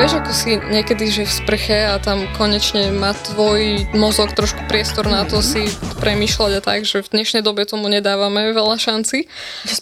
Vieš, ako si niekedy, že v sprche a tam konečne má tvoj mozog trošku priestor na to si premýšľať a tak, že v dnešnej dobe tomu nedávame veľa šanci.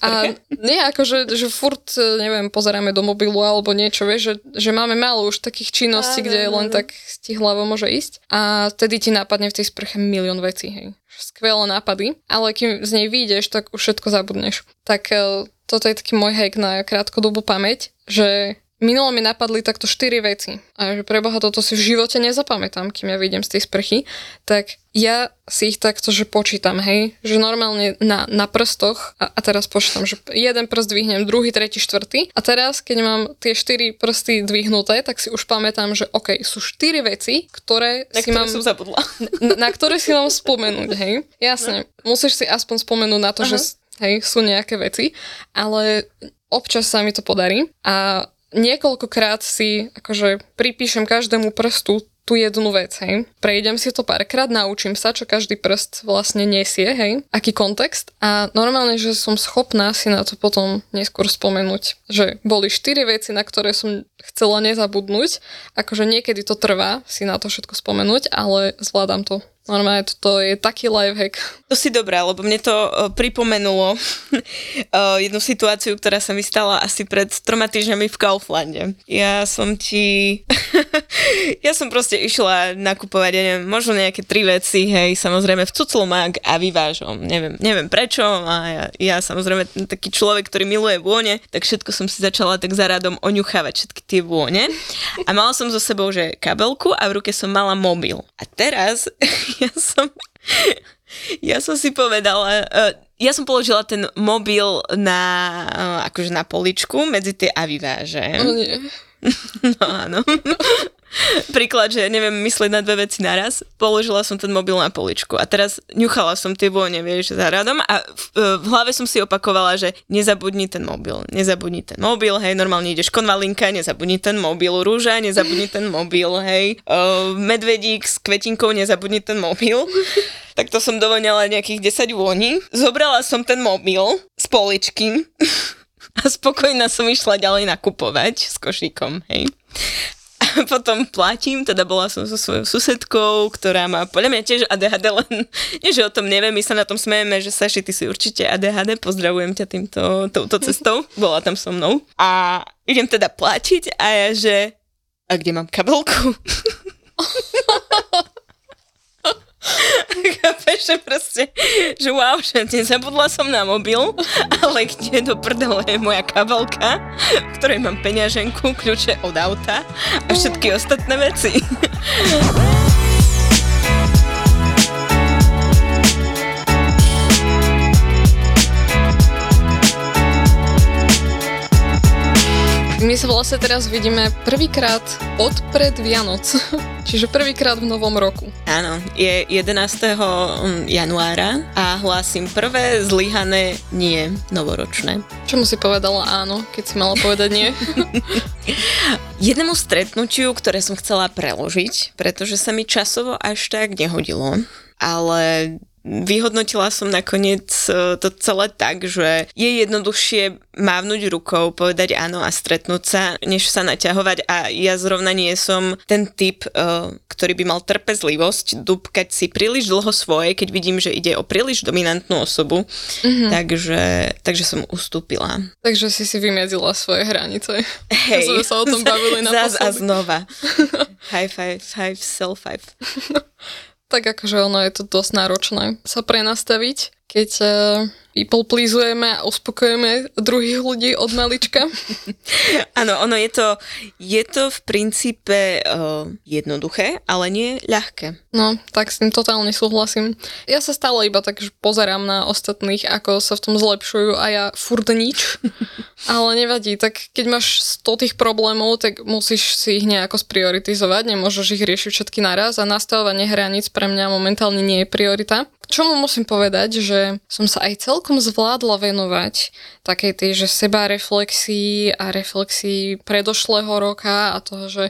A nie ako, že, furt, neviem, pozeráme do mobilu alebo niečo, vieš, že, že máme málo už takých činností, kde len tak ti hlava môže ísť. A vtedy ti nápadne v tej sprche milión vecí, hej. Skvelé nápady, ale kým z nej vyjdeš, tak už všetko zabudneš. Tak e, toto je taký môj hack na krátkodobú pamäť, že Minulo mi napadli takto štyri veci a že preboha toto si v živote nezapamätám, kým ja vyjdem z tej sprchy, tak ja si ich takto, že počítam, hej, že normálne na, na prstoch a, a teraz počítam, že jeden prst dvihnem, druhý, tretí, štvrtý a teraz, keď mám tie štyri prsty dvihnuté, tak si už pamätám, že OK, sú štyri veci, ktoré na si ktoré mám... som zabudla. Na, na ktoré si mám spomenúť, hej. Jasne, no. musíš si aspoň spomenúť na to, Aha. že hej, sú nejaké veci, ale občas sa mi to podarí a niekoľkokrát si akože pripíšem každému prstu tú jednu vec, hej. Prejdem si to párkrát, naučím sa, čo každý prst vlastne nesie, hej, aký kontext. A normálne, že som schopná si na to potom neskôr spomenúť, že boli štyri veci, na ktoré som chcela nezabudnúť, akože niekedy to trvá si na to všetko spomenúť, ale zvládam to Normálne to je taký lifehack. To si dobrá, lebo mne to uh, pripomenulo uh, jednu situáciu, ktorá sa mi stala asi pred troma týždňami v Kauflande. Ja som ti... ja som proste išla nakupovať, ja neviem, možno nejaké tri veci, hej, samozrejme v Cuclomák a vyvážom. Neviem, neviem prečo a ja, ja samozrejme taký človek, ktorý miluje vône, tak všetko som si začala tak za radom oňuchávať všetky tie vône. A mala som so sebou, že kabelku a v ruke som mala mobil. A teraz ja som, ja som si povedala, uh, ja som položila ten mobil na, uh, akože na poličku medzi tie aviváže. Oh, nie. No áno. Príklad, že neviem myslieť na dve veci naraz. Položila som ten mobil na poličku a teraz ňuchala som tie vône, vieš, za radom a v, e, v hlave som si opakovala, že nezabudni ten mobil, nezabudni ten mobil, hej, normálne ideš konvalinka, nezabudni ten mobil, rúža, nezabudni ten mobil, hej, uh, medvedík s kvetinkou, nezabudni ten mobil. Tak to som dovoňala nejakých 10 vôni. Zobrala som ten mobil z poličky a spokojná som išla ďalej nakupovať s košíkom, hej. A potom platím, teda bola som so svojou susedkou, ktorá má podľa mňa tiež ADHD, len nie, že o tom neviem, my sa na tom smejeme, že Saši, ty si určite ADHD, pozdravujem ťa týmto, touto cestou, bola tam so mnou. A idem teda platiť a ja, že a kde mám kabelku? Chápeš, že proste, že wow, že nezabudla som na mobil, ale kde do prdele je moja kabelka, v ktorej mám peňaženku, kľúče od auta a všetky ostatné veci. My sa vlastne teraz vidíme prvýkrát od pred Vianoc, čiže prvýkrát v novom roku. Áno, je 11. Mm, januára a hlásim prvé zlyhané nie novoročné. Čomu si povedala áno, keď si mala povedať nie? Jednému stretnutiu, ktoré som chcela preložiť, pretože sa mi časovo až tak nehodilo ale vyhodnotila som nakoniec e, to celé tak, že je jednoduchšie mávnuť rukou, povedať áno a stretnúť sa, než sa naťahovať a ja zrovna nie som ten typ, e, ktorý by mal trpezlivosť dúbkať si príliš dlho svoje, keď vidím, že ide o príliš dominantnú osobu, mm-hmm. takže, takže som ustúpila. Takže si si vymedzila svoje hranice. Hej. Sme sa o tom bavili na Zás a znova. high five, five, self five. Tak akože ono je to dosť náročné sa prenastaviť, keď uh, people pleasujeme a uspokojujeme druhých ľudí od malička. Áno, ono je to, je to v princípe uh, jednoduché, ale nie ľahké. No, tak s tým totálne súhlasím. Ja sa stále iba tak pozerám na ostatných, ako sa v tom zlepšujú a ja furt nič. ale nevadí, tak keď máš 100 tých problémov, tak musíš si ich nejako sprioritizovať, nemôžeš ich riešiť všetky naraz a nastavovanie hraníc pre mňa momentálne nie je priorita čomu musím povedať, že som sa aj celkom zvládla venovať takej tej, že seba reflexii a reflexii predošlého roka a toho, že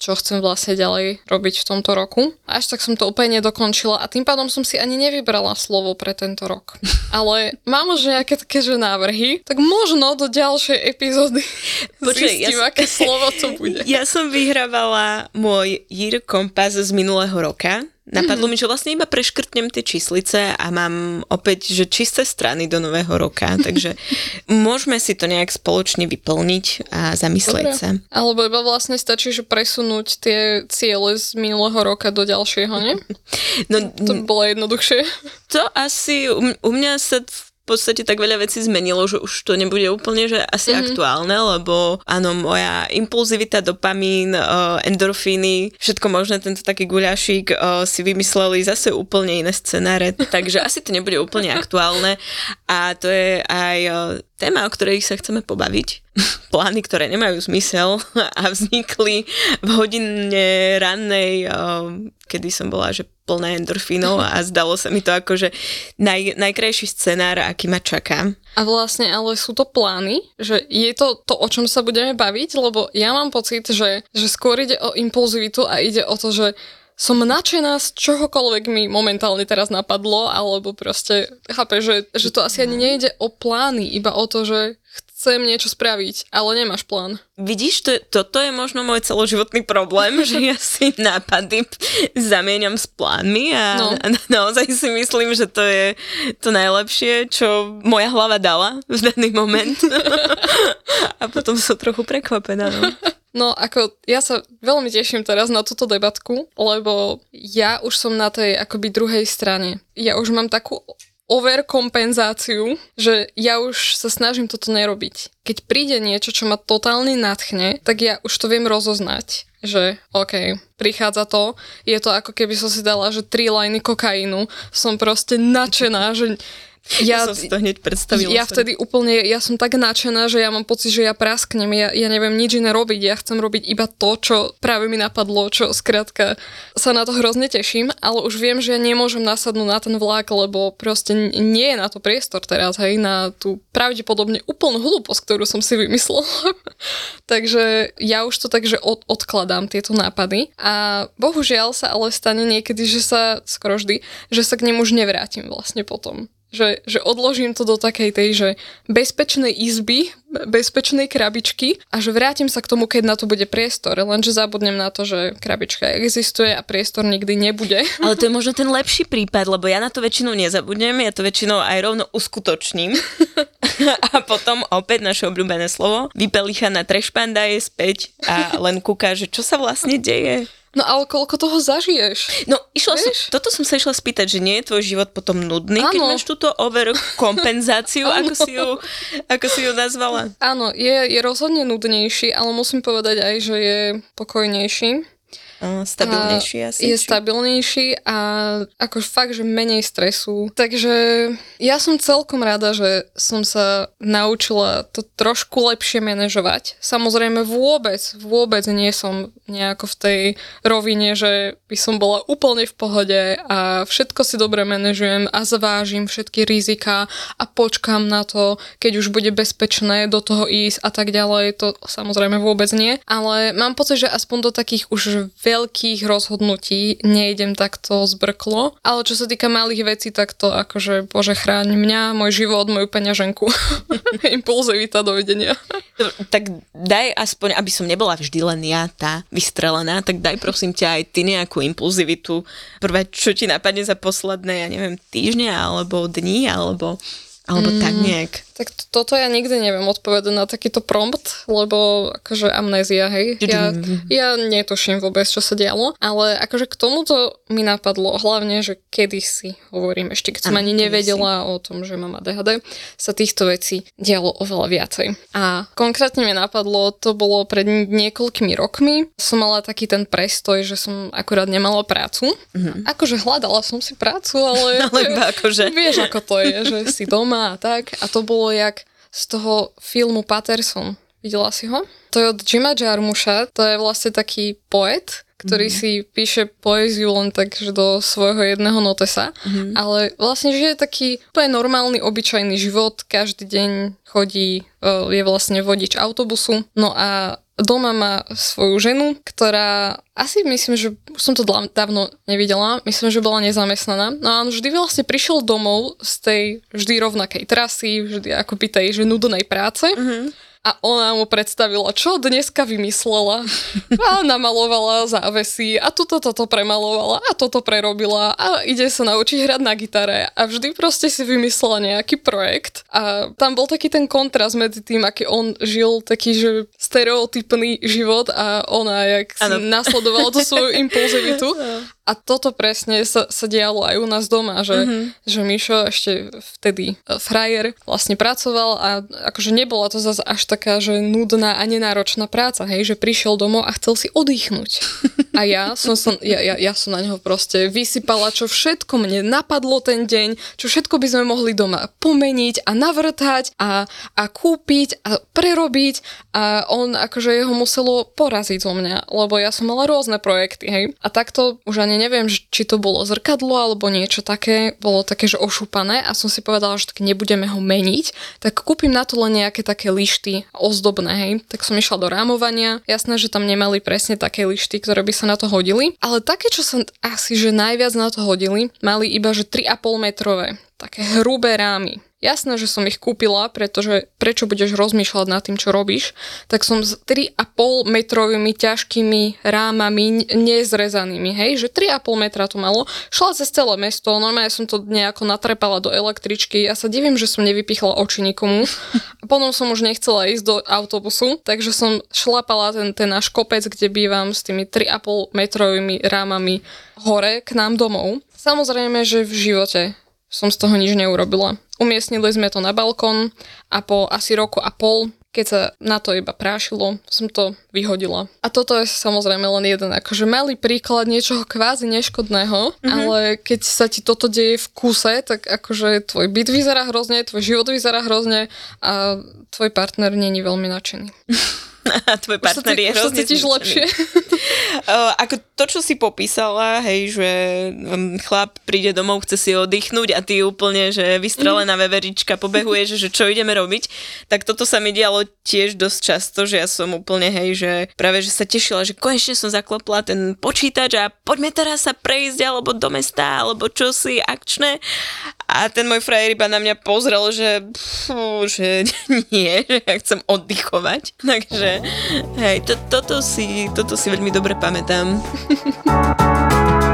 čo chcem vlastne ďalej robiť v tomto roku. Až tak som to úplne nedokončila a tým pádom som si ani nevybrala slovo pre tento rok. Ale mám už nejaké také, že návrhy, tak možno do ďalšej epizódy Počuj, zistím, ja aké slovo to bude. Ja som vyhrávala môj Year Compass z minulého roka Napadlo mm-hmm. mi, že vlastne iba preškrtnem tie číslice a mám opäť, že čisté strany do nového roka, takže môžeme si to nejak spoločne vyplniť a zamyslieť Dobre. sa. Alebo iba vlastne stačí, že presunúť tie ciele z minulého roka do ďalšieho, nie? No, to bolo jednoduchšie. To asi, u, u mňa sa podstate tak veľa vecí zmenilo, že už to nebude úplne že asi mm-hmm. aktuálne, lebo áno, moja impulzivita, dopamín, uh, endorfíny, všetko možné, tento taký guľašík uh, si vymysleli zase úplne iné scenáre, takže asi to nebude úplne aktuálne a to je aj uh, téma, o ktorej sa chceme pobaviť. Plány, ktoré nemajú zmysel a vznikli v hodine rannej, kedy som bola že plná endorfínov a zdalo sa mi to ako, že naj, najkrajší scenár, aký ma čaká. A vlastne, ale sú to plány, že je to to, o čom sa budeme baviť, lebo ja mám pocit, že, že skôr ide o impulzivitu a ide o to, že som nadšená z čohokoľvek mi momentálne teraz napadlo, alebo proste, chápe, že, že to asi ani nejde o plány, iba o to, že chcem niečo spraviť, ale nemáš plán. Vidíš, to, toto je možno môj celoživotný problém, že ja si nápady zamieňam s plánmi a, no. a naozaj si myslím, že to je to najlepšie, čo moja hlava dala v daný moment. a potom som trochu prekvapená. No. No ako ja sa veľmi teším teraz na túto debatku, lebo ja už som na tej akoby druhej strane. Ja už mám takú overkompenzáciu, že ja už sa snažím toto nerobiť. Keď príde niečo, čo ma totálne natchne, tak ja už to viem rozoznať že OK, prichádza to, je to ako keby som si dala, že tri lajny kokainu, som proste nadšená, že ja, som si to hneď predstavila. Ja vtedy úplne, ja som tak nadšená, že ja mám pocit, že ja prasknem, ja, ja neviem nič iné robiť, ja chcem robiť iba to, čo práve mi napadlo, čo skrátka sa na to hrozne teším, ale už viem, že ja nemôžem nasadnúť na ten vlak, lebo proste nie je na to priestor teraz, hej, na tú pravdepodobne úplnú hlúposť, ktorú som si vymyslela. Takže ja už to tak, že od, odkladám tieto nápady a bohužiaľ sa ale stane niekedy, že sa, skoro vždy, že sa k nemu už nevrátim vlastne potom že, že odložím to do takej tej, že bezpečnej izby, bezpečnej krabičky a že vrátim sa k tomu, keď na to bude priestor, lenže zabudnem na to, že krabička existuje a priestor nikdy nebude. Ale to je možno ten lepší prípad, lebo ja na to väčšinou nezabudnem, ja to väčšinou aj rovno uskutočním a potom opäť naše obľúbené slovo, vypelicha na trešpanda je späť a len kúka, že čo sa vlastne deje. No ale koľko toho zažiješ? No išla som, toto som sa išla spýtať, že nie je tvoj život potom nudný, ano. keď máš túto over kompenzáciu, ako, si ju, ako si ju nazvala? Áno, je, je rozhodne nudnejší, ale musím povedať aj, že je pokojnejší. Uh, stabilnejší asi. Je či? stabilnejší a ako fakt, že menej stresu. Takže ja som celkom rada, že som sa naučila to trošku lepšie manažovať. Samozrejme vôbec, vôbec nie som nejako v tej rovine, že by som bola úplne v pohode a všetko si dobre manažujem a zvážim všetky rizika a počkám na to, keď už bude bezpečné do toho ísť a tak ďalej. To samozrejme vôbec nie. Ale mám pocit, že aspoň do takých už veľkých rozhodnutí nejdem takto zbrklo, ale čo sa týka malých vecí, tak to akože, bože, chráň mňa, môj život, moju peňaženku. Impulzivita, dovidenia. tak daj aspoň, aby som nebola vždy len ja tá vystrelená, tak daj prosím ťa aj ty nejakú impulzivitu. Prvé, čo ti napadne za posledné, ja neviem, týždňa, alebo dní, alebo alebo mm, tak nejak. Tak to, toto ja nikdy neviem odpovedať na takýto prompt, lebo akože amnézia, hej. Ja, ja netuším vôbec, čo sa dialo, ale akože k tomuto mi napadlo hlavne, že kedysi, hovorím ešte, keď som ani nevedela o tom, že mám ADHD, sa týchto vecí dialo oveľa viacej. A konkrétne mi napadlo, to bolo pred niekoľkými rokmi, som mala taký ten prestoj, že som akurát nemala prácu. Mm-hmm. Akože hľadala som si prácu, ale... ale akože... Vieš, ako to je, že si doma a tak. A to bolo jak z toho filmu Patterson. Videla si ho? To je od Jima Jarmusha, to je vlastne taký poet, ktorý mm. si píše poéziu len tak, že do svojho jedného notesa, mm. ale vlastne žije taký úplne normálny, obyčajný život, každý deň chodí, je vlastne vodič autobusu, no a doma má svoju ženu, ktorá asi myslím, že som to dávno nevidela, myslím, že bola nezamestnaná. No a on vždy vlastne prišiel domov z tej vždy rovnakej trasy, vždy akoby tej že nudnej práce. Mm-hmm a ona mu predstavila, čo dneska vymyslela. A namalovala závesy a tuto toto premalovala a toto prerobila a ide sa naučiť hrať na gitare. A vždy proste si vymyslela nejaký projekt. A tam bol taký ten kontrast medzi tým, aký on žil taký, že stereotypný život a ona, jak si nasledovala tú svoju impulzivitu A toto presne sa, sa dialo aj u nás doma, že, mm-hmm. že Mišo ešte vtedy e, frajer vlastne pracoval a akože nebola to zase až taká, že nudná a nenáročná práca, hej, že prišiel domov a chcel si oddychnúť. A ja som, som, ja, ja, ja som na neho proste vysypala, čo všetko mne napadlo ten deň, čo všetko by sme mohli doma pomeniť a navrtať a, a kúpiť a prerobiť a on akože jeho muselo poraziť zo mňa, lebo ja som mala rôzne projekty, hej. A takto už ani neviem, či to bolo zrkadlo alebo niečo také, bolo také, že ošúpané a som si povedala, že tak nebudeme ho meniť, tak kúpim na to len nejaké také lišty ozdobné, hej. Tak som išla do rámovania, jasné, že tam nemali presne také lišty, ktoré by sa na to hodili, ale také, čo sa asi že najviac na to hodili, mali iba že 3,5 metrové, také hrubé rámy. Jasné, že som ich kúpila, pretože prečo budeš rozmýšľať nad tým, čo robíš, tak som s 3,5 metrovými ťažkými rámami nezrezanými, hej, že 3,5 metra to malo, šla cez celé mesto, normálne som to nejako natrepala do električky, ja sa divím, že som nevypichla oči nikomu, a potom som už nechcela ísť do autobusu, takže som šlapala ten, ten náš kopec, kde bývam s tými 3,5 metrovými rámami hore k nám domov. Samozrejme, že v živote som z toho nič neurobila. Umiestnili sme to na balkón a po asi roku a pol keď sa na to iba prášilo, som to vyhodila. A toto je samozrejme len jeden akože malý príklad niečoho kvázi neškodného, mm-hmm. ale keď sa ti toto deje v kuse, tak akože tvoj byt vyzerá hrozne, tvoj život vyzerá hrozne a tvoj partner není veľmi nadšený. a tvoj partner je hrozne cítiš lepšie. uh, ako to, čo si popísala, hej, že um, chlap príde domov, chce si oddychnúť a ty úplne, že vystrelená mm. veverička pobehuje, že čo ideme robiť, tak toto sa mi dialo tiež dosť často, že ja som úplne, hej, že práve, že sa tešila, že konečne som zaklopla ten počítač a poďme teraz sa prejsť alebo do mesta, alebo čo si akčné a ten môj frajer iba na mňa pozrel, že, pfú, že nie, že ja chcem oddychovať. Takže, hej, to, toto, si, toto si veľmi dobre pamätám.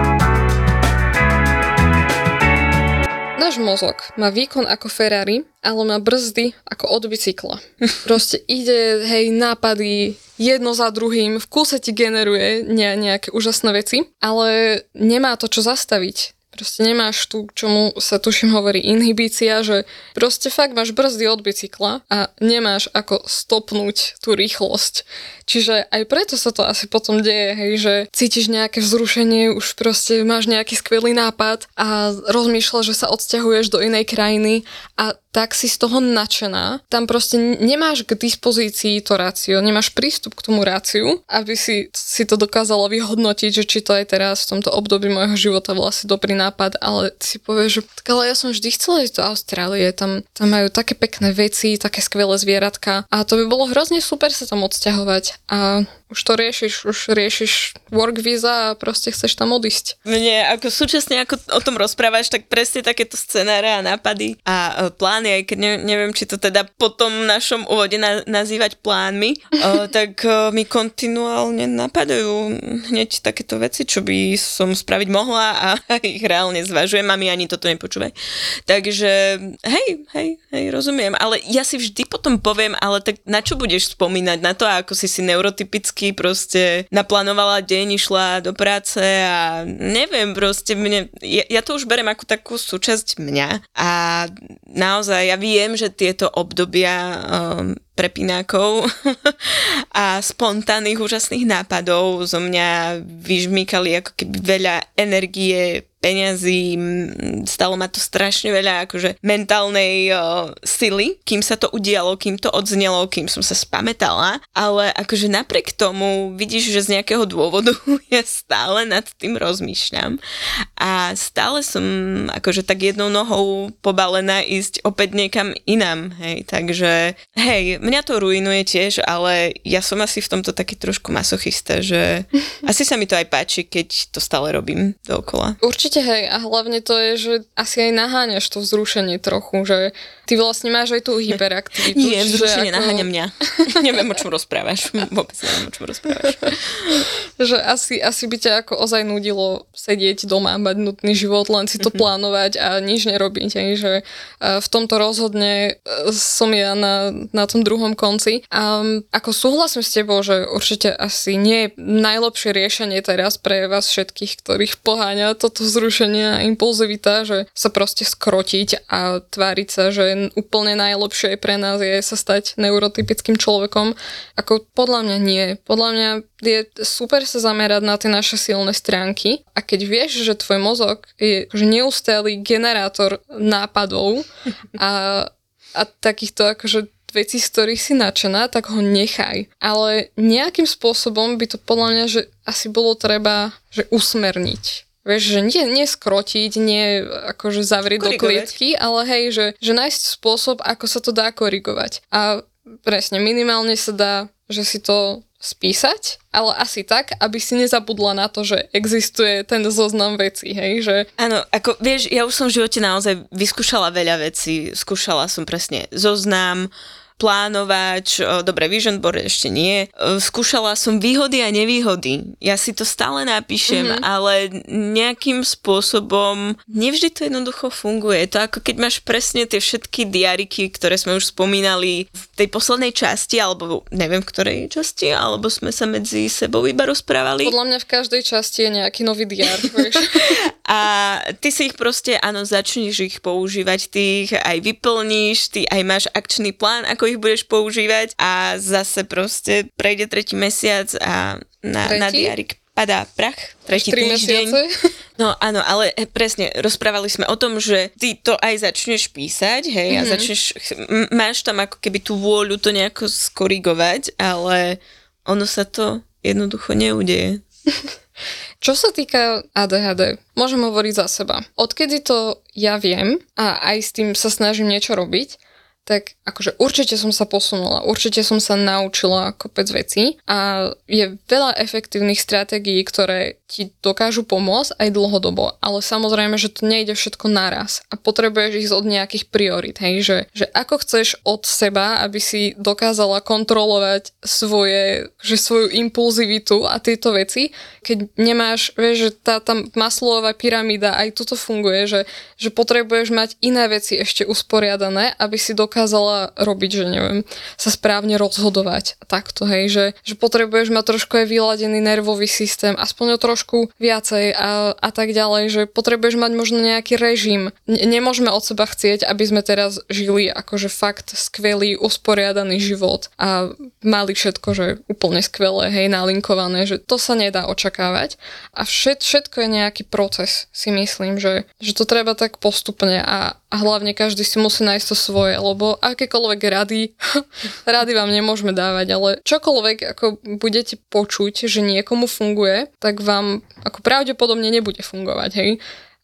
Náš mozog má výkon ako Ferrari, ale má brzdy ako od bicykla. Proste ide, hej, nápady, jedno za druhým, v kúse ti generuje ne- nejaké úžasné veci, ale nemá to čo zastaviť. Proste nemáš tu, čomu sa tuším hovorí inhibícia, že proste fakt máš brzdy od bicykla a nemáš ako stopnúť tú rýchlosť. Čiže aj preto sa to asi potom deje, hej, že cítiš nejaké vzrušenie, už proste máš nejaký skvelý nápad a rozmýšľaš, že sa odsťahuješ do inej krajiny a tak si z toho nadšená. Tam proste nemáš k dispozícii to rácio, nemáš prístup k tomu ráciu, aby si, si to dokázala vyhodnotiť, že či to aj teraz v tomto období môjho života bol asi dobrý nápad, ale si povieš, že tak ale ja som vždy chcela ísť do Austrálie, tam, tam majú také pekné veci, také skvelé zvieratka a to by bolo hrozne super sa tam odsťahovať a už to riešiš, už riešiš work visa a proste chceš tam odísť. Mne ako súčasne ako o tom rozprávaš, tak presne takéto scenáre a nápady a e, plány, aj keď ne, neviem, či to teda po tom našom úvode na, nazývať plánmi, o, tak o, mi kontinuálne napadajú hneď takéto veci, čo by som spraviť mohla a ich reálne zvažujem. Mami, ani toto nepočúvaj. Takže hej, hej, hej, rozumiem. Ale ja si vždy potom poviem, ale tak na čo budeš spomínať? Na to, ako si si neurotypický vždycky proste naplánovala deň, išla do práce a neviem, proste mne, ja, ja to už berem ako takú súčasť mňa a naozaj ja viem, že tieto obdobia um, prepinákov a spontánnych úžasných nápadov. Zo mňa vyžmýkali ako keby veľa energie, peňazí, stalo ma to strašne veľa akože mentálnej o, sily, kým sa to udialo, kým to odznelo, kým som sa spametala, ale akože napriek tomu vidíš, že z nejakého dôvodu ja stále nad tým rozmýšľam. A stále som akože tak jednou nohou pobalená ísť opäť niekam inám, hej, takže hej, mňa to ruinuje tiež, ale ja som asi v tomto taký trošku masochista, že asi sa mi to aj páči, keď to stále robím dookola. Určite hej, a hlavne to je, že asi aj naháňaš to vzrušenie trochu, že ty vlastne máš aj tú hyperaktivitu. Nie, vzrušenie ako... naháňa mňa. neviem, o čom rozprávaš. Vôbec neviem, o čom rozprávaš. že asi, asi by ťa ako ozaj nudilo sedieť doma, mať nutný život, len si to mm-hmm. plánovať a nič nerobiť. Hej, že v tomto rozhodne e, som ja na, na tom druhom konci. A ako súhlasím s tebou, že určite asi nie je najlepšie riešenie teraz pre vás všetkých, ktorých poháňa toto vzrušenia a impulzivita, že sa proste skrotiť a tváriť sa, že úplne najlepšie pre nás je sa stať neurotypickým človekom. Ako podľa mňa nie. Podľa mňa je super sa zamerať na tie naše silné stránky a keď vieš, že tvoj mozog je že neustály generátor nápadov a, a takýchto akože veci, z ktorých si nadšená, tak ho nechaj. Ale nejakým spôsobom by to podľa mňa, že asi bolo treba, že usmerniť. Vieš, že nie, nie skrotiť, nie akože zavrieť korigovať. do klietky, ale hej, že, že nájsť spôsob, ako sa to dá korigovať. A presne, minimálne sa dá, že si to spísať, ale asi tak, aby si nezabudla na to, že existuje ten zoznam vecí, hej, že... Áno, ako vieš, ja už som v živote naozaj vyskúšala veľa vecí, skúšala som presne zoznam, plánovač, dobre, vision board ešte nie. Skúšala som výhody a nevýhody. Ja si to stále napíšem, mm-hmm. ale nejakým spôsobom nevždy to jednoducho funguje. To ako keď máš presne tie všetky diariky, ktoré sme už spomínali v tej poslednej časti, alebo neviem v ktorej časti, alebo sme sa medzi sebou iba rozprávali. Podľa mňa v každej časti je nejaký nový diar. a ty si ich proste, áno, začneš ich používať, ty ich aj vyplníš, ty aj máš akčný plán, ako ich budeš používať a zase proste prejde tretí mesiac a na, na diarik padá prach, tretí týždeň. Mesiace? No áno, ale presne, rozprávali sme o tom, že ty to aj začneš písať, hej, mm-hmm. a mhm. začneš, máš tam ako keby tú vôľu to nejako skorigovať, ale ono sa to jednoducho neudeje. Čo sa týka ADHD, môžem hovoriť za seba. Odkedy to ja viem a aj s tým sa snažím niečo robiť, tak akože určite som sa posunula, určite som sa naučila kopec vecí a je veľa efektívnych stratégií, ktoré ti dokážu pomôcť aj dlhodobo, ale samozrejme, že to nejde všetko naraz a potrebuješ ísť od nejakých priorit, hej, že, že ako chceš od seba, aby si dokázala kontrolovať svoje, že svoju impulzivitu a tieto veci, keď nemáš, vieš, že tá, tá maslová pyramída aj toto funguje, že, že potrebuješ mať iné veci ešte usporiadané, aby si dokázala robiť, že neviem, sa správne rozhodovať. Takto, hej, že, že potrebuješ mať trošku aj vyladený nervový systém, aspoň o trošku viacej a, a tak ďalej, že potrebuješ mať možno nejaký režim. N- nemôžeme od seba chcieť, aby sme teraz žili akože fakt skvelý, usporiadaný život a mali všetko, že úplne skvelé, hej, nalinkované, že to sa nedá očakávať. A všet, všetko je nejaký proces, si myslím, že, že to treba tak postupne a, a hlavne každý si musí nájsť to svoje, lebo akékoľvek rady, rady vám nemôžeme dávať, ale čokoľvek ako budete počuť, že niekomu funguje, tak vám ako pravdepodobne nebude fungovať, hej.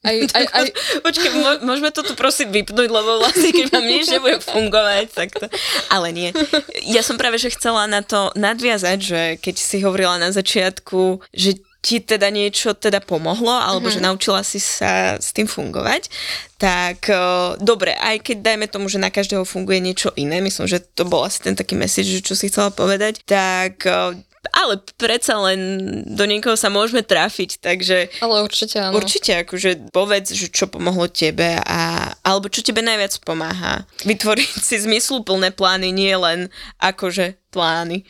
Aj, aj, aj... Počkej, môžeme to tu prosím vypnúť, lebo vlastne keď vám nič nebude fungovať, tak to... Ale nie. Ja som práve, že chcela na to nadviazať, že keď si hovorila na začiatku, že ti teda niečo teda pomohlo, alebo mm-hmm. že naučila si sa s tým fungovať, tak uh, dobre, aj keď dajme tomu, že na každého funguje niečo iné, myslím, že to bol asi ten taký message, čo si chcela povedať, tak uh, ale predsa len do niekoho sa môžeme trafiť, takže... Ale určite áno. Určite, akože povedz, že čo pomohlo tebe a, alebo čo tebe najviac pomáha. Vytvoriť si zmysluplné plány, nie len akože plány.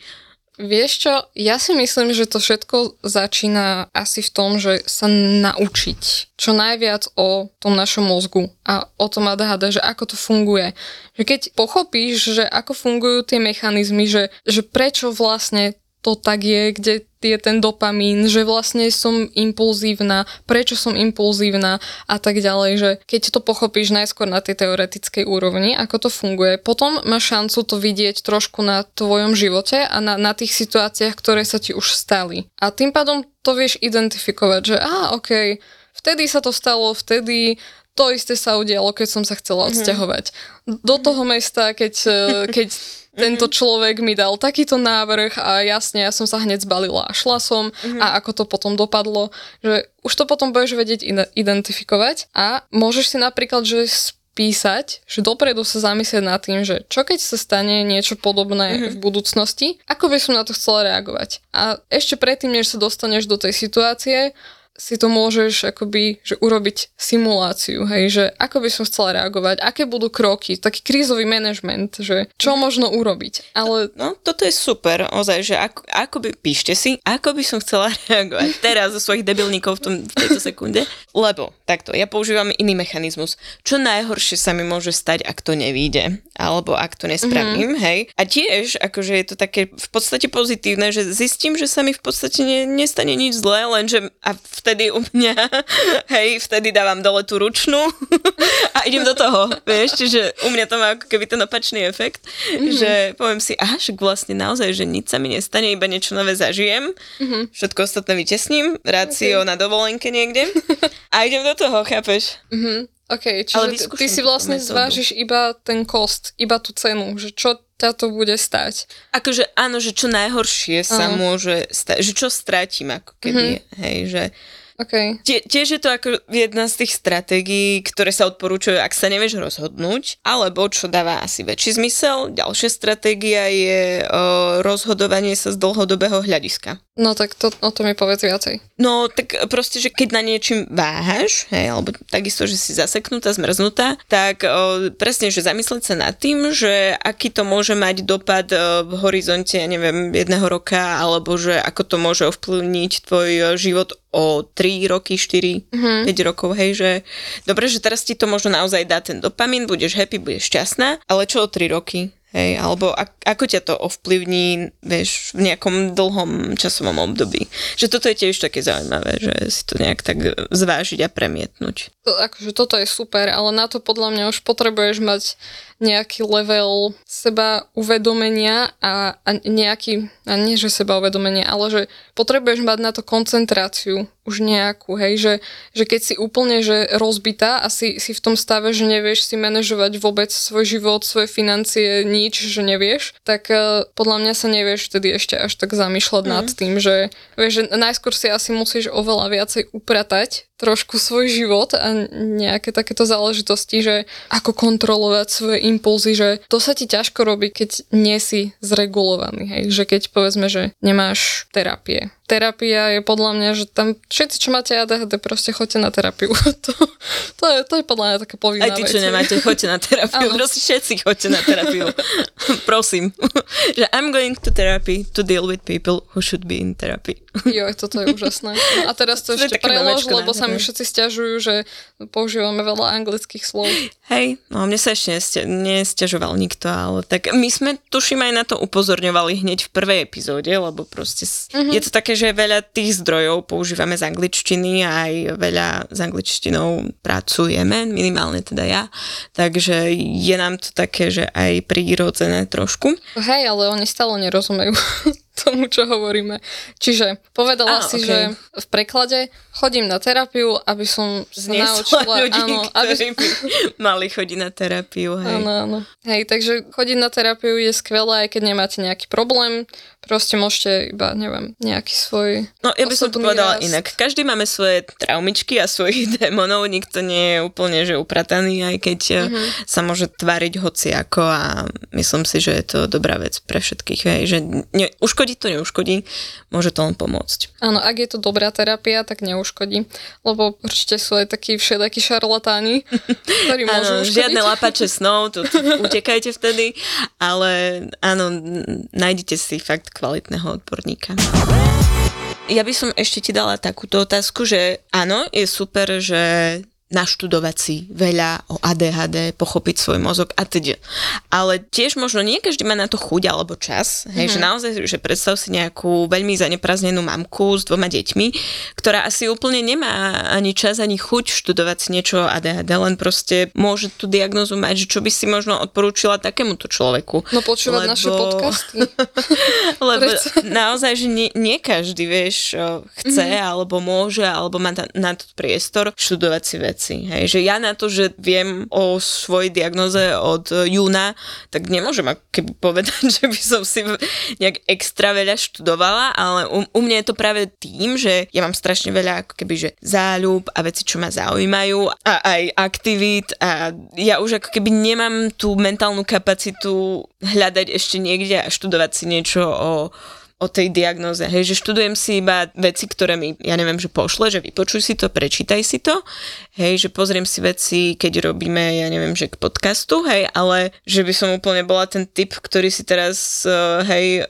Vieš čo, ja si myslím, že to všetko začína asi v tom, že sa naučiť čo najviac o tom našom mozgu a o tom ADHD, že ako to funguje. Že keď pochopíš, že ako fungujú tie mechanizmy, že, že prečo vlastne to tak je, kde je ten dopamín, že vlastne som impulzívna, prečo som impulzívna a tak ďalej, že keď to pochopíš najskôr na tej teoretickej úrovni, ako to funguje, potom máš šancu to vidieť trošku na tvojom živote a na, na tých situáciách, ktoré sa ti už stali. A tým pádom to vieš identifikovať, že á, ok, vtedy sa to stalo, vtedy to isté sa udialo, keď som sa chcela mhm. odsťahovať. Do toho mesta, keď, keď tento mhm. človek mi dal takýto návrh a jasne, ja som sa hneď zbalila a šla som mm-hmm. a ako to potom dopadlo, že už to potom budeš vedieť identifikovať a môžeš si napríklad, že písať, že dopredu sa zamyslieť nad tým, že čo keď sa stane niečo podobné mm-hmm. v budúcnosti, ako by som na to chcela reagovať. A ešte predtým, než sa dostaneš do tej situácie, si to môžeš akoby, že urobiť simuláciu, hej, že ako by som chcela reagovať, aké budú kroky, taký krízový manažment, že čo možno urobiť. Ale... No, toto je super, ozaj, že ako, ako by, píšte si, ako by som chcela reagovať teraz zo svojich debilníkov v, tom, v tejto sekunde, lebo takto, ja používam iný mechanizmus. Čo najhoršie sa mi môže stať, ak to nevíde, alebo ak to nespravím, mm-hmm. hej. A tiež, akože je to také v podstate pozitívne, že zistím, že sa mi v podstate ne, nestane nič zlé, lenže a v vtedy u mňa, hej, vtedy dávam dole tú ručnú a idem do toho, vieš, čiže u mňa to má ako keby ten opačný efekt, mm-hmm. že poviem si, však vlastne naozaj, že nič sa mi nestane, iba niečo nové zažijem, mm-hmm. všetko ostatné vytesním, rácio okay. na dovolenke niekde a idem do toho, chápeš? Mm-hmm. OK, čiže ty, ty si vlastne zvážiš iba ten kost, iba tú cenu, že čo ťa to bude stať. Akože áno, že čo najhoršie sa môže stať, že čo stratím ako keby, mm-hmm. hej, že Okay. Tie, tiež je to ako jedna z tých stratégií, ktoré sa odporúčajú, ak sa nevieš rozhodnúť, alebo čo dáva asi väčší zmysel. Ďalšia stratégia je o, rozhodovanie sa z dlhodobého hľadiska. No tak to, o to mi povedz viacej. No tak proste, že keď na niečím váhaš, hej, alebo takisto, že si zaseknutá, zmrznutá, tak o, presne, že zamyslieť sa nad tým, že aký to môže mať dopad o, v horizonte, ja neviem, jedného roka, alebo že ako to môže ovplyvniť tvoj život o 3 roky, 4, mm-hmm. 5 rokov, hej, že dobre, že teraz ti to možno naozaj dá ten dopamín, budeš happy, budeš šťastná, ale čo o 3 roky? Hej, alebo ak, ako ťa to ovplyvní, vieš, v nejakom dlhom časovom období. Že toto je tiež také zaujímavé, že si to nejak tak zvážiť a premietnúť. Akože toto je super, ale na to podľa mňa už potrebuješ mať nejaký level seba uvedomenia a, a nejaký, a nie že seba uvedomenia, ale že potrebuješ mať na to koncentráciu už nejakú, hej, že, že keď si úplne že rozbitá a si, si v tom stave, že nevieš si manažovať vôbec svoj život, svoje financie, nič, že nevieš, tak uh, podľa mňa sa nevieš vtedy ešte až tak zamýšľať mm. nad mhm. tým, že vieš, že najskôr si asi musíš oveľa viacej upratať trošku svoj život a nejaké takéto záležitosti, že ako kontrolovať svoje impulzy, že to sa ti ťažko robí, keď nie si zregulovaný, hej, že keď povedzme, že nemáš terapie, terapia je podľa mňa, že tam všetci, čo máte ADHD, proste choďte na terapiu. to, to, je, to je podľa mňa taká povinná Aj tí, čo vec. nemáte, choďte na terapiu. proste všetci choďte na terapiu. Prosím. že I'm going to therapy to deal with people who should be in therapy. jo, toto je úžasné. A teraz to, to ešte prelož, lebo sa mi všetci stiažujú, že používame veľa anglických slov. Hej, no mne sa ešte nestiažoval nikto, ale tak my sme, tuším, aj na to upozorňovali hneď v prvej epizóde, lebo proste mm-hmm. je to také, že veľa tých zdrojov používame z angličtiny a aj veľa s angličtinou pracujeme, minimálne teda ja, takže je nám to také, že aj prírodzené trošku. Hej, ale oni stále nerozumejú tomu, čo hovoríme. Čiže povedala ah, si, okay. že v preklade chodím na terapiu, aby som sa naučila... ľudí, áno, aby... by mali chodiť na terapiu. Hej. Áno, áno. Hej, takže chodiť na terapiu je skvelé, aj keď nemáte nejaký problém. Proste môžete iba, neviem, nejaký svoj No, ja by som to povedala rast. inak. Každý máme svoje traumičky a svojich démonov. Nikto nie je úplne, že uprataný, aj keď mm-hmm. sa môže tvariť hociako a myslím si, že je to dobrá vec pre všetkých. Hej, že ne, uškodí to, neuškodí, môže to len pomôcť. Áno, ak je to dobrá terapia, tak neuškodí lebo určite sú aj takí všetakí šarlatáni, ktorí môžu áno, uškodiť. žiadne lapače snov, tu utekajte vtedy, ale áno, nájdete si fakt kvalitného odborníka. Ja by som ešte ti dala takúto otázku, že áno, je super, že naštudovať si veľa o ADHD, pochopiť svoj mozog a teda. Ale tiež možno nie každý má na to chuť alebo čas, hej, mm-hmm. že naozaj, že predstav si nejakú veľmi zaneprázdnenú mamku s dvoma deťmi, ktorá asi úplne nemá ani čas, ani chuť študovať si niečo o ADHD, len proste môže tú diagnozu mať, že čo by si možno odporúčila takémuto človeku. No počúvať lebo... naše podcasty. lebo naozaj, že nie, nie každý, vieš, chce, mm-hmm. alebo môže, alebo má na to priestor študovať si veci veci. Hej. Že ja na to, že viem o svojej diagnoze od júna, tak nemôžem keby povedať, že by som si nejak extra veľa študovala, ale u, u mňa je to práve tým, že ja mám strašne veľa ako keby, že záľub a veci, čo ma zaujímajú a aj aktivít a ja už ako keby nemám tú mentálnu kapacitu hľadať ešte niekde a študovať si niečo o o tej diagnoze. Hej, že študujem si iba veci, ktoré mi, ja neviem, že pošle, že vypočuj si to, prečítaj si to. Hej, že pozriem si veci, keď robíme, ja neviem, že k podcastu, hej, ale že by som úplne bola ten typ, ktorý si teraz, uh, hej,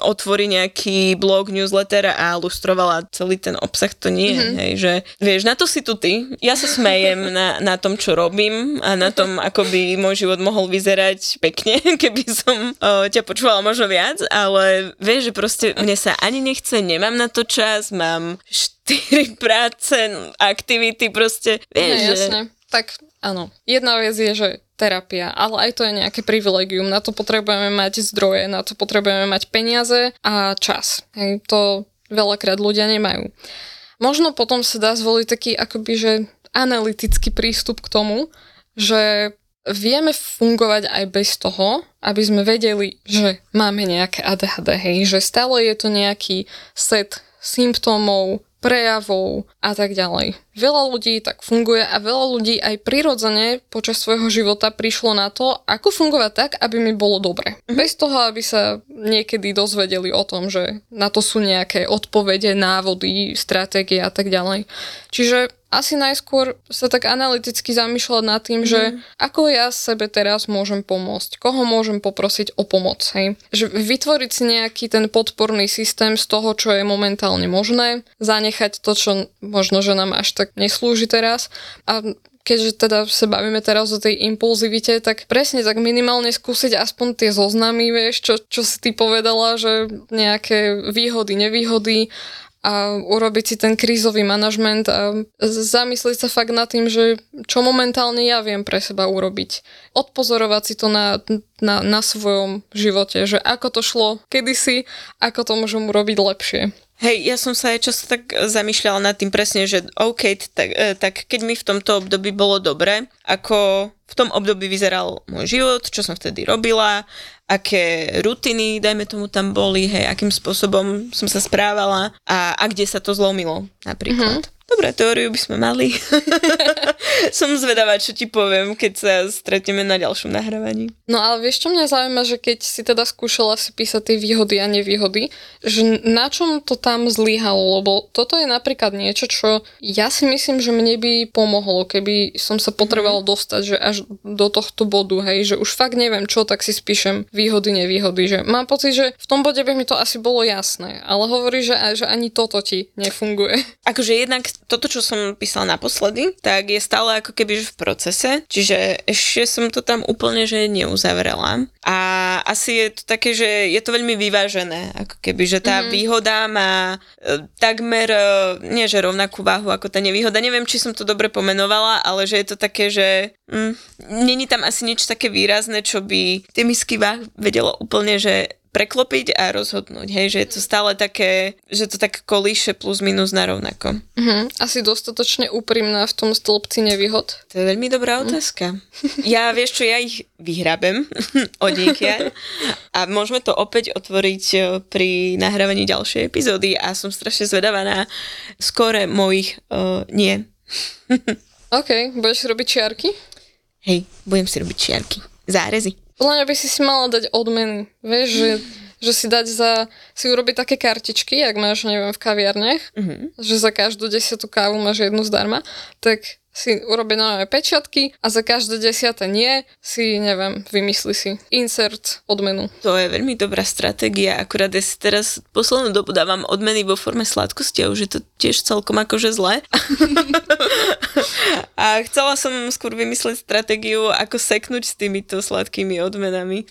otvorí nejaký blog, newsletter a lustrovala celý ten obsah, to nie, mm-hmm. hej, že vieš, na to si tu ty. Ja sa smejem na, na tom, čo robím a na tom, ako by môj život mohol vyzerať pekne, keby som uh, ťa počúvala možno viac, ale vieš, že proste proste mne sa ani nechce, nemám na to čas, mám štyri práce, aktivity, proste, vieš, no, jasne. Že... Tak áno, jedna vec je, že terapia, ale aj to je nejaké privilegium. Na to potrebujeme mať zdroje, na to potrebujeme mať peniaze a čas. Hej, to veľakrát ľudia nemajú. Možno potom sa dá zvoliť taký akoby, že analytický prístup k tomu, že vieme fungovať aj bez toho, aby sme vedeli, že máme nejaké ADHD, hej, že stále je to nejaký set symptómov, prejavov a tak ďalej. Veľa ľudí tak funguje a veľa ľudí aj prirodzene počas svojho života prišlo na to, ako fungovať tak, aby mi bolo dobre. Mhm. Bez toho, aby sa niekedy dozvedeli o tom, že na to sú nejaké odpovede, návody, stratégie a tak ďalej. Čiže asi najskôr sa tak analyticky zamýšľať nad tým, mm. že mhm. ako ja sebe teraz môžem pomôcť, koho môžem poprosiť o pomoc. Hej? Že vytvoriť si nejaký ten podporný systém z toho, čo je momentálne možné, zanechať to, čo možno, že nám až tak neslúži teraz a keďže teda sa bavíme teraz o tej impulzivite, tak presne tak minimálne skúsiť aspoň tie zoznamy, vieš, čo, čo si ty povedala, že nejaké výhody, nevýhody a urobiť si ten krízový manažment a zamyslieť sa fakt nad tým, že čo momentálne ja viem pre seba urobiť. Odpozorovať si to na, na, na svojom živote, že ako to šlo kedysi, ako to môžem urobiť lepšie. Hej, ja som sa aj často tak zamýšľala nad tým presne, že OK, tak, e, tak keď mi v tomto období bolo dobre, ako v tom období vyzeral môj život, čo som vtedy robila, aké rutiny, dajme tomu, tam boli, hej, akým spôsobom som sa správala a, a kde sa to zlomilo napríklad. Mm-hmm. Dobre, teóriu by sme mali. Som zvedavá, čo ti poviem, keď sa stretneme na ďalšom nahrávaní. No ale vieš, čo mňa zaujíma, že keď si teda skúšala si písať tie výhody a nevýhody, že na čom to tam zlyhalo, lebo toto je napríklad niečo, čo ja si myslím, že mne by pomohlo, keby som sa potreboval mm. dostať, že až do tohto bodu, hej, že už fakt neviem čo, tak si spíšem výhody, nevýhody, že mám pocit, že v tom bode by mi to asi bolo jasné, ale hovorí, že, že ani toto ti nefunguje. Akože jednak toto, čo som písala naposledy, tak je stále ako keby v procese, čiže ešte som to tam úplne že neuzavrela. A asi je to také, že je to veľmi vyvážené, ako keby, že tá mm-hmm. výhoda má e, takmer, e, nie že rovnakú váhu ako tá nevýhoda, neviem, či som to dobre pomenovala, ale že je to také, že mm, není tam asi nič také výrazné, čo by tie misky váh vedelo úplne, že preklopiť a rozhodnúť, hej, že je to stále také, že to tak kolíše plus minus na rovnako. Uh-huh. Asi dostatočne úprimná v tom stĺpci nevýhod. To je veľmi dobrá mhm. otázka. Uh-huh. Ja vieš čo, ja ich vyhrabem od a môžeme to opäť otvoriť e, pri nahrávaní ďalšej epizódy a som strašne zvedavá na skore mojich uh, nie. OK, budeš robiť čiarky? Hej, budem si robiť čiarky. Zárezy. Podľa mňa by si si mala dať odmeny. Vieš, že, že si dať za, si urobiť také kartičky, ak máš, neviem, v kaviarniach, mm-hmm. že za každú desiatú kávu máš jednu zdarma, tak si urobí nové pečiatky a za každé desiate nie si, neviem, vymyslí si insert odmenu. To je veľmi dobrá stratégia, akurát ja si teraz poslednú dobu dávam odmeny vo forme sladkosti a už je to tiež celkom akože zle. a chcela som skôr vymyslieť stratégiu, ako seknúť s týmito sladkými odmenami.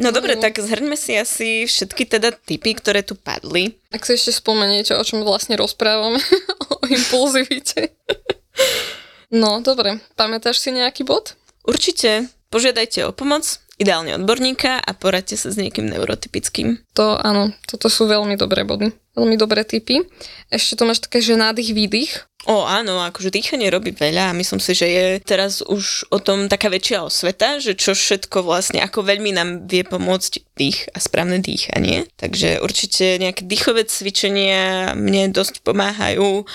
No dobre, tak zhrňme si asi všetky teda typy, ktoré tu padli. Ak si ešte spomeniete, o čom vlastne rozprávame, o impulzivite. no, dobre. Pamätáš si nejaký bod? Určite. Požiadajte o pomoc, ideálne odborníka a poradte sa s niekým neurotypickým. To áno, toto sú veľmi dobré body. Veľmi dobré typy. Ešte to máš také, že nádych, výdych. O áno, akože dýchanie robí veľa a myslím si, že je teraz už o tom taká väčšia osveta, že čo všetko vlastne, ako veľmi nám vie pomôcť dých a správne dýchanie. Takže určite nejaké dýchové cvičenia mne dosť pomáhajú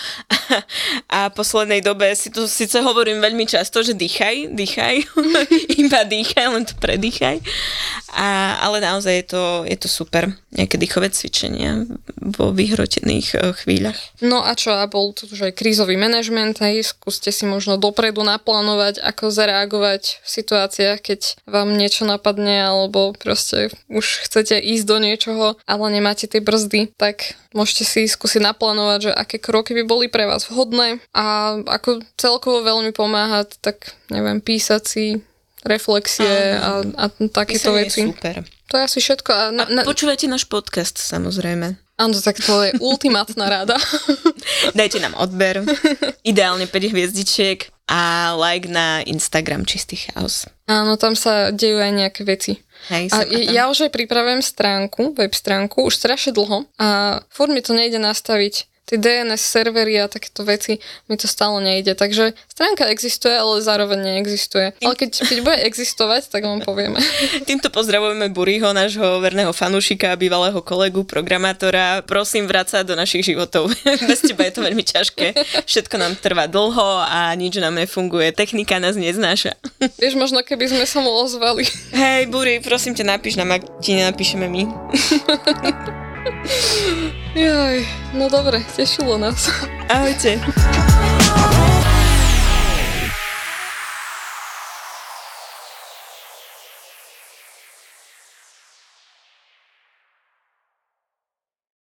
a v poslednej dobe si to síce hovorím veľmi často, že dýchaj, dýchaj, iba dýchaj, len to predýchaj. A, ale naozaj je to, je to super, nejaké dýchové cvičenia vo vyhrotených eh, chvíľach. No a čo, a bol to už aj krízový manažment, hej, skúste si možno dopredu naplánovať, ako zareagovať v situáciách, keď vám niečo napadne, alebo proste už chcete ísť do niečoho, ale nemáte tie brzdy, tak môžete si skúsiť naplánovať, že aké kroky by boli pre vás vhodné a ako celkovo veľmi pomáhať, tak neviem, písať si reflexie a, a takéto veci. Super. To je asi všetko. A, na, na... a počúvajte náš podcast, samozrejme. Áno, tak to je ultimátna rada. Dajte nám odber, ideálne 5 hviezdičiek a like na Instagram Čistý chaos. Áno, tam sa dejú aj nejaké veci. Hej, a ja už aj pripravujem stránku, web stránku, už strašne dlho a furt mi to nejde nastaviť tie DNS servery a takéto veci, mi to stále nejde. Takže stránka existuje, ale zároveň neexistuje. Ale keď, keď bude existovať, tak vám povieme. Týmto pozdravujeme Buriho, nášho verného fanúšika bývalého kolegu, programátora. Prosím, vrácať do našich životov. Bez teba je to veľmi ťažké. Všetko nám trvá dlho a nič nám nefunguje. Technika nás neznáša. Vieš, možno keby sme sa mu ozvali. Hej, Buri, prosím ťa, napíš nám, ak ti nenapíšeme my. Jaj, no dobre, tešilo nás. Ahojte.